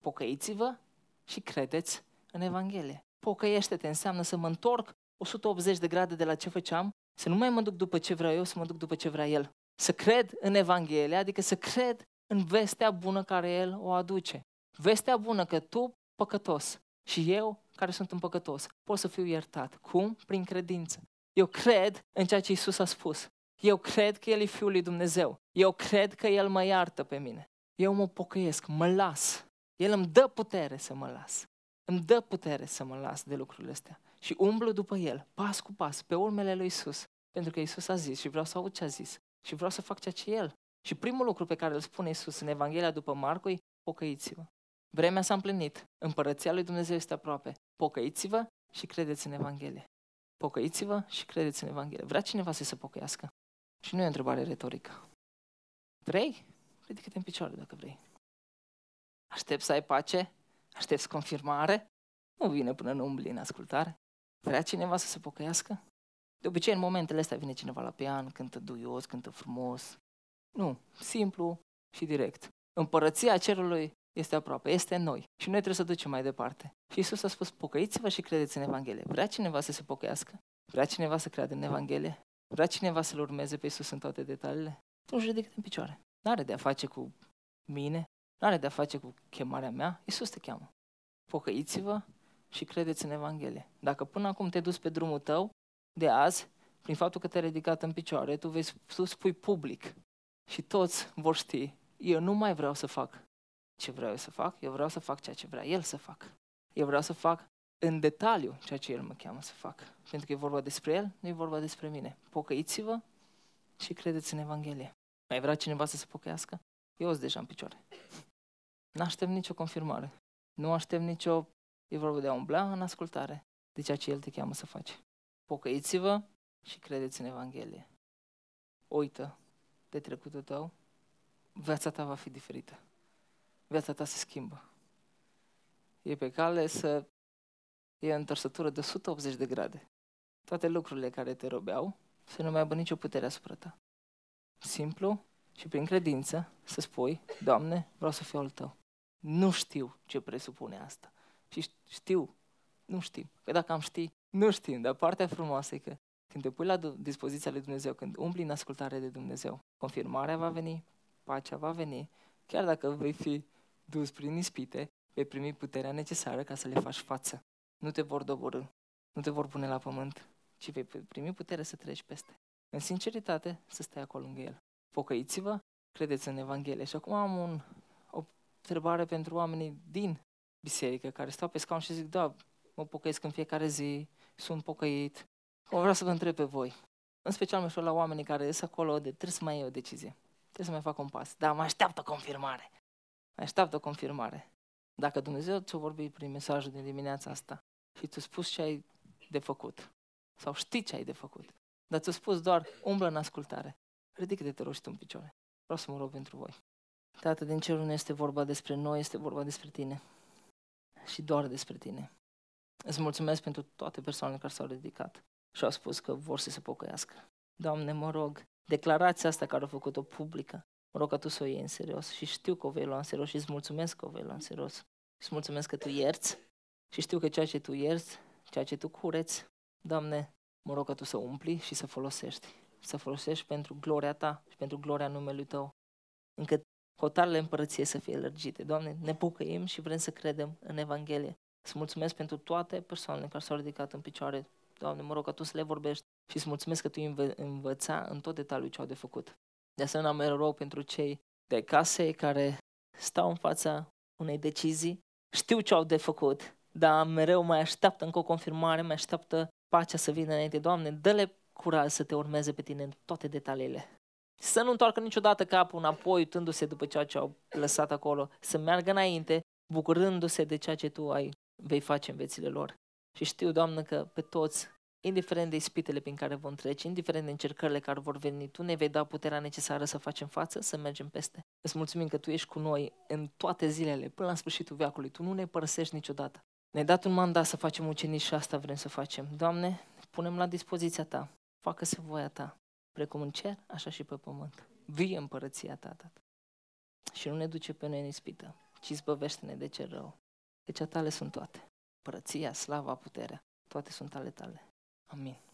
pocăiți-vă și credeți în Evanghelie. Pocăiește-te înseamnă să mă întorc 180 de grade de la ce făceam, să nu mai mă duc după ce vreau eu, să mă duc după ce vrea El. Să cred în Evanghelie, adică să cred în vestea bună care El o aduce. Vestea bună că tu, păcătos, și eu, care sunt un păcătos, pot să fiu iertat. Cum? Prin credință. Eu cred în ceea ce Isus a spus. Eu cred că El e Fiul lui Dumnezeu. Eu cred că El mă iartă pe mine. Eu mă pocăiesc, mă las. El îmi dă putere să mă las. Îmi dă putere să mă las de lucrurile astea. Și umblu după El, pas cu pas, pe urmele lui Isus. Pentru că Isus a zis și vreau să aud ce a zis. Și vreau să fac ceea ce El. Și primul lucru pe care îl spune Isus în Evanghelia după Marcu e pocăiți-vă. Vremea s-a împlinit. Împărăția lui Dumnezeu este aproape. Pocăiți-vă și credeți în Evanghelie. Pocăiți-vă și credeți în Evanghelie. Vrea cineva să se pocăiască? Și nu e o întrebare retorică. Vrei? Ridică-te în picioare dacă vrei. Aștept să ai pace? Aștepți confirmare? Nu vine până nu umbli în ascultare. Vrea cineva să se pocăiască? De obicei, în momentele astea vine cineva la pian, cântă duios, cântă frumos. Nu, simplu și direct. Împărăția cerului este aproape, este în noi și noi trebuie să ducem mai departe. Și Isus a spus, pocăiți-vă și credeți în Evanghelie. Vrea cineva să se pocăiască? Vrea cineva să creadă în Evanghelie? Vrea cineva să-L urmeze pe Isus în toate detaliile? Nu ridică în picioare. N-are de a face cu mine, nu are de-a face cu chemarea mea, Iisus te cheamă. Pocăiți-vă și credeți în Evanghelie. Dacă până acum te-ai dus pe drumul tău, de azi, prin faptul că te-ai ridicat în picioare, tu, vei, tu spui public și toți vor ști, eu nu mai vreau să fac ce vreau eu să fac, eu vreau să fac ceea ce vrea El să fac. Eu vreau să fac în detaliu ceea ce El mă cheamă să fac. Pentru că e vorba despre El, nu e vorba despre mine. Pocăiți-vă și credeți în Evanghelie. Mai vrea cineva să se pocăiască? Eu sunt deja în picioare. Nu aștept nicio confirmare. Nu aștept nicio... E vorba de a umbla în ascultare de ceea ce El te cheamă să faci. Pocăiți-vă și credeți în Evanghelie. Uită de trecutul tău, viața ta va fi diferită. Viața ta se schimbă. E pe cale să e o întorsătură de 180 de grade. Toate lucrurile care te robeau să nu mai aibă nicio putere asupra ta. Simplu și prin credință să spui, Doamne, vreau să fiu al Tău. Nu știu ce presupune asta. Și știu, nu știu. Că dacă am ști, nu știm. Dar partea frumoasă e că când când te pui la dispoziția lui Dumnezeu, când umbli în ascultare de Dumnezeu, confirmarea va veni, pacea va veni, chiar dacă vei fi dus prin ispite, vei primi puterea necesară ca să le faci față. Nu te vor doborâ, nu te vor pune la pământ, ci vei primi putere să treci peste. În sinceritate, să stai acolo lângă El. Pocăiți-vă, credeți în Evanghelie. Și acum am un, o întrebare pentru oamenii din biserică care stau pe scaun și zic, da, mă pocăiesc în fiecare zi, sunt pocăit. Cum vreau să vă întreb pe voi. În special mă la oamenii care sunt acolo de trebuie să mai iei o decizie. Trebuie să mai fac un pas. Da, mă așteaptă confirmare. Mă așteaptă confirmare. Dacă Dumnezeu ți-a vorbit prin mesajul din dimineața asta și ți-a spus ce ai de făcut, sau știi ce ai de făcut, dar ți-a spus doar umblă în ascultare, ridică-te, te rog, și tu în picioare. Vreau să mă rog pentru voi. Tată, din cerul nu este vorba despre noi, este vorba despre tine. Și doar despre tine. Îți mulțumesc pentru toate persoanele care s-au ridicat și au spus că vor să se pocăiască. Doamne, mă rog, declarația asta care a făcut-o publică, mă rog ca Tu să o iei în serios și știu că o vei lua în serios și îți mulțumesc că o vei lua în serios. Îți mulțumesc că Tu ierți și știu că ceea ce Tu ierți, ceea ce Tu cureți, Doamne, mă rog ca Tu să umpli și să folosești. Să folosești pentru gloria Ta și pentru gloria numelui Tău. Încât hotarele împărăției să fie lărgite. Doamne, ne bucăim și vrem să credem în Evanghelie. Îți mulțumesc pentru toate persoanele care s-au ridicat în picioare. Doamne, mă rog ca Tu să le vorbești și îți mulțumesc că Tu învă- învăța în tot detaliul ce au de făcut. De asemenea, mă rog pentru cei de case care stau în fața unei decizii, știu ce au de făcut, dar mereu mai așteaptă încă o confirmare, mai așteaptă pacea să vină înainte. Doamne, dă-le curaj să te urmeze pe tine în toate detaliile. Să nu întoarcă niciodată capul înapoi, uitându-se după ceea ce au lăsat acolo, să meargă înainte, bucurându-se de ceea ce Tu ai vei face în viețile lor. Și știu, Doamnă, că pe toți, indiferent de ispitele prin care vom trece, indiferent de încercările care vor veni, Tu ne vei da puterea necesară să facem față, să mergem peste. Îți mulțumim că Tu ești cu noi în toate zilele, până la sfârșitul veacului. Tu nu ne părăsești niciodată. Ne-ai dat un mandat să facem ucenici și asta vrem să facem. Doamne, punem la dispoziția Ta. Facă-se voia Ta, precum în cer, așa și pe pământ. Vie împărăția Ta, Tată. Și nu ne duce pe noi în ispită, ci zbăvește-ne de cer rău. Deci a tale sunt toate. Părăția, slava, puterea, toate sunt ale tale. Amin.